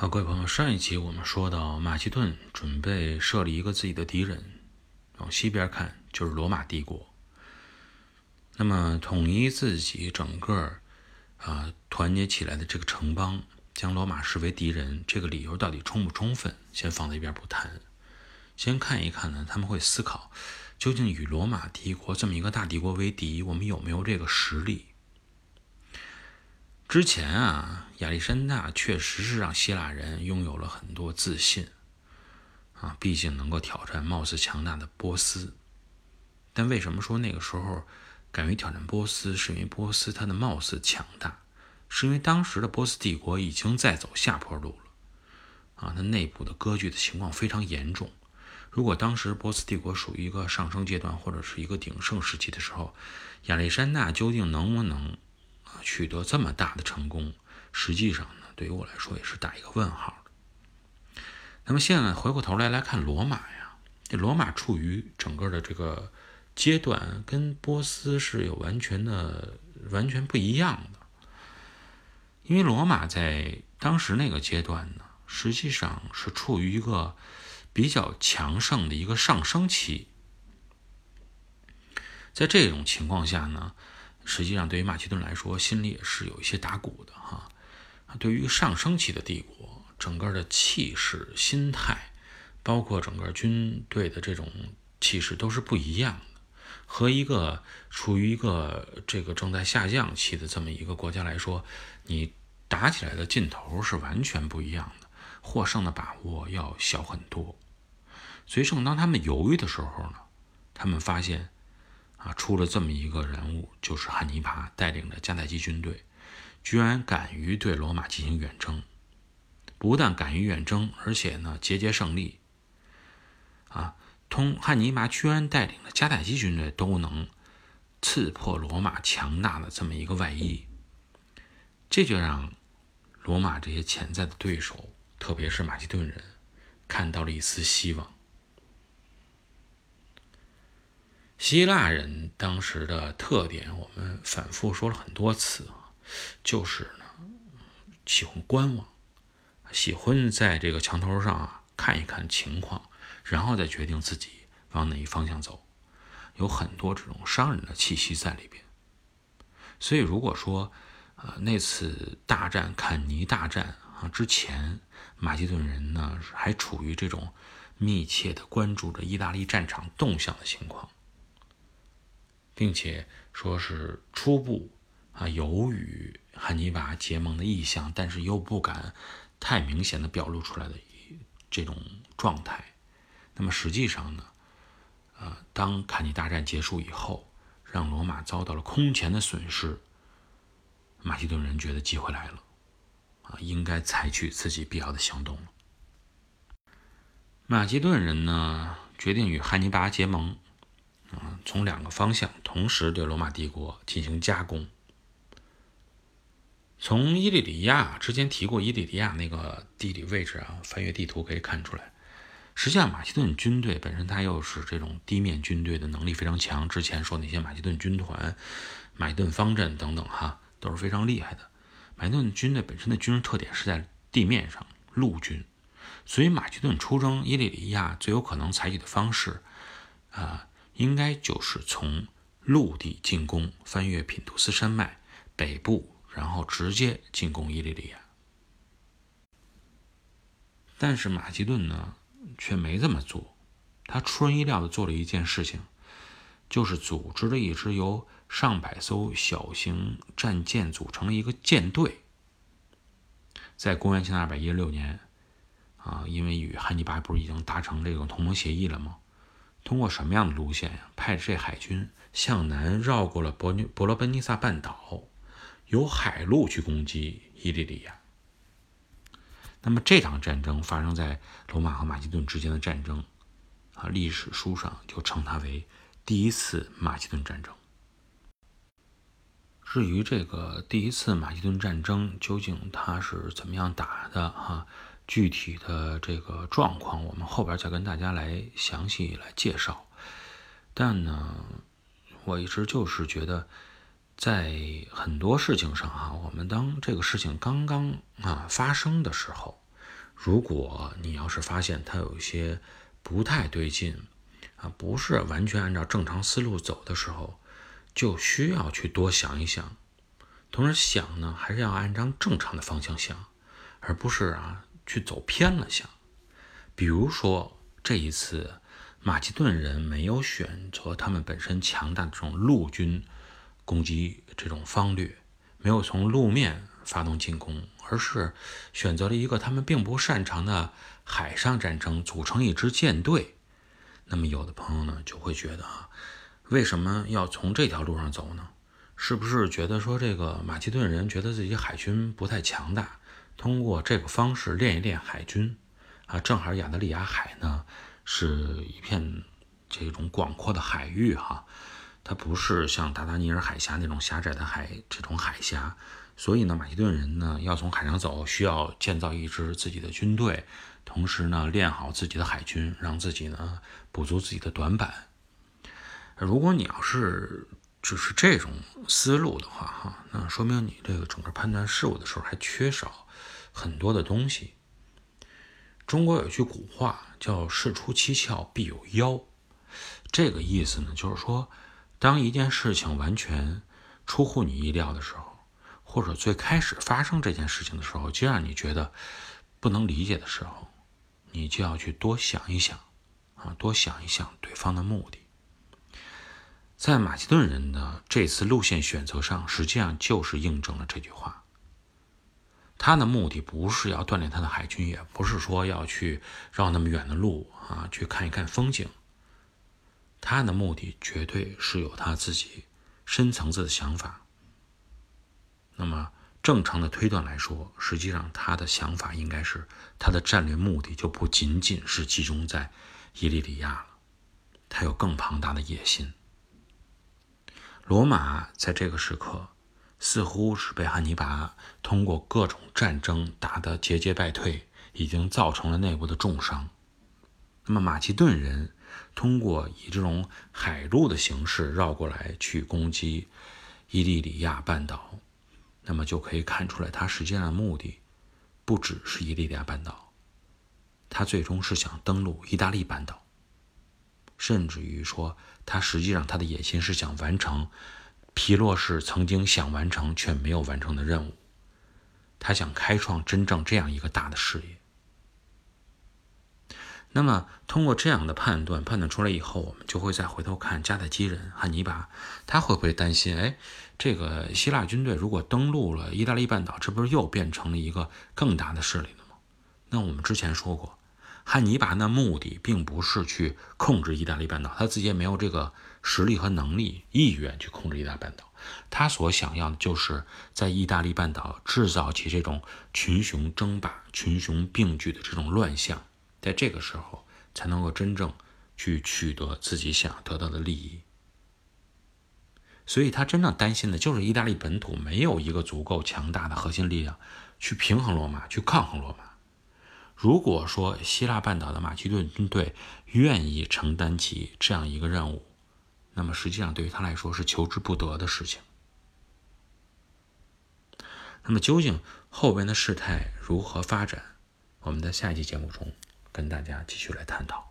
好，各位朋友，上一期我们说到马其顿准备设立一个自己的敌人，往西边看就是罗马帝国。那么统一自己整个啊团结起来的这个城邦，将罗马视为敌人，这个理由到底充不充分？先放在一边不谈，先看一看呢，他们会思考究竟与罗马帝国这么一个大帝国为敌，我们有没有这个实力？之前啊，亚历山大确实是让希腊人拥有了很多自信，啊，毕竟能够挑战貌似强大的波斯。但为什么说那个时候敢于挑战波斯，是因为波斯它的貌似强大，是因为当时的波斯帝国已经在走下坡路了，啊，它内部的割据的情况非常严重。如果当时波斯帝国属于一个上升阶段或者是一个鼎盛时期的时候，亚历山大究竟能不能？取得这么大的成功，实际上呢，对于我来说也是打一个问号的。那么现在回过头来来看罗马呀，这罗马处于整个的这个阶段，跟波斯是有完全的、完全不一样的。因为罗马在当时那个阶段呢，实际上是处于一个比较强盛的一个上升期。在这种情况下呢。实际上，对于马其顿来说，心里也是有一些打鼓的哈。对于上升期的帝国，整个的气势、心态，包括整个军队的这种气势，都是不一样的。和一个处于一个这个正在下降期的这么一个国家来说，你打起来的劲头是完全不一样的，获胜的把握要小很多。所以，正当他们犹豫的时候呢，他们发现。啊，出了这么一个人物，就是汉尼拔带领的迦太基军队，居然敢于对罗马进行远征，不但敢于远征，而且呢节节胜利。啊，通汉尼拔居然带领的迦太基军队都能刺破罗马强大的这么一个外衣，这就让罗马这些潜在的对手，特别是马其顿人，看到了一丝希望。希腊人当时的特点，我们反复说了很多次啊，就是呢喜欢观望，喜欢在这个墙头上啊看一看情况，然后再决定自己往哪一方向走，有很多这种商人的气息在里边。所以如果说呃那次大战坎尼大战啊之前，马其顿人呢还处于这种密切的关注着意大利战场动向的情况。并且说是初步啊有与汉尼拔结盟的意向，但是又不敢太明显的表露出来的这种状态。那么实际上呢，呃，当坎尼大战结束以后，让罗马遭到了空前的损失，马其顿人觉得机会来了，啊，应该采取自己必要的行动了。马其顿人呢，决定与汉尼拔结盟。啊，从两个方向同时对罗马帝国进行加攻。从伊利里亚之前提过伊利里亚那个地理位置啊，翻阅地图可以看出来，实际上马其顿军队本身它又是这种地面军队的能力非常强。之前说那些马其顿军团、马其顿方阵等等哈，都是非常厉害的。马其顿军队本身的军事特点是在地面上，陆军，所以马其顿出征伊利里亚最有可能采取的方式啊。应该就是从陆地进攻，翻越品图斯山脉北部，然后直接进攻伊利里亚。但是马其顿呢，却没这么做。他出人意料的做了一件事情，就是组织了一支由上百艘小型战舰组成的一个舰队。在公元前二百一十六年，啊，因为与汉尼拔不是已经达成这种同盟协议了吗？通过什么样的路线呀？派这海军向南绕过了伯尼伯罗奔尼撒半岛，由海路去攻击伊利里亚。那么这场战争发生在罗马和马其顿之间的战争，啊，历史书上就称它为第一次马其顿战争。至于这个第一次马其顿战争究竟它是怎么样打的，哈？具体的这个状况，我们后边再跟大家来详细来介绍。但呢，我一直就是觉得，在很多事情上啊，我们当这个事情刚刚啊发生的时候，如果你要是发现它有一些不太对劲啊，不是完全按照正常思路走的时候，就需要去多想一想。同时想呢，还是要按照正常的方向想，而不是啊去走偏了想。比如说这一次，马其顿人没有选择他们本身强大的这种陆军攻击这种方略，没有从路面发动进攻。而是选择了一个他们并不擅长的海上战争，组成一支舰队。那么有的朋友呢就会觉得啊，为什么要从这条路上走呢？是不是觉得说这个马其顿人觉得自己海军不太强大，通过这个方式练一练海军啊？正好亚得里亚海呢是一片这种广阔的海域哈，它不是像达达尼尔海峡那种狭窄的海这种海峡。所以呢，马其顿人呢要从海上走，需要建造一支自己的军队，同时呢练好自己的海军，让自己呢补足自己的短板。如果你要是只是这种思路的话，哈，那说明你这个整个判断事物的时候还缺少很多的东西。中国有句古话叫“事出蹊跷必有妖”，这个意思呢，就是说，当一件事情完全出乎你意料的时候。或者最开始发生这件事情的时候，就让你觉得不能理解的时候，你就要去多想一想，啊，多想一想对方的目的。在马其顿人的这次路线选择上，实际上就是印证了这句话。他的目的不是要锻炼他的海军，也不是说要去绕那么远的路啊，去看一看风景。他的目的绝对是有他自己深层次的想法。那么正常的推断来说，实际上他的想法应该是他的战略目的就不仅仅是集中在伊利里亚了，他有更庞大的野心。罗马在这个时刻似乎是被汉尼拔通过各种战争打得节节败退，已经造成了内部的重伤。那么马其顿人通过以这种海路的形式绕过来去攻击伊利里亚半岛。那么就可以看出来，他实际上的目的不只是伊利亚半岛，他最终是想登陆意大利半岛，甚至于说，他实际上他的野心是想完成皮洛士曾经想完成却没有完成的任务，他想开创真正这样一个大的事业。那么，通过这样的判断，判断出来以后，我们就会再回头看迦太基人汉尼拔，他会不会担心？哎，这个希腊军队如果登陆了意大利半岛，这不是又变成了一个更大的势力了吗？那我们之前说过，汉尼拔的目的并不是去控制意大利半岛，他自己也没有这个实力和能力、意愿去控制意大利半岛。他所想要的就是在意大利半岛制造起这种群雄争霸、群雄并举的这种乱象。在这个时候，才能够真正去取得自己想要得到的利益。所以他真正担心的就是意大利本土没有一个足够强大的核心力量去平衡罗马，去抗衡罗马。如果说希腊半岛的马其顿军队愿意承担起这样一个任务，那么实际上对于他来说是求之不得的事情。那么究竟后边的事态如何发展？我们在下一期节目中。跟大家继续来探讨。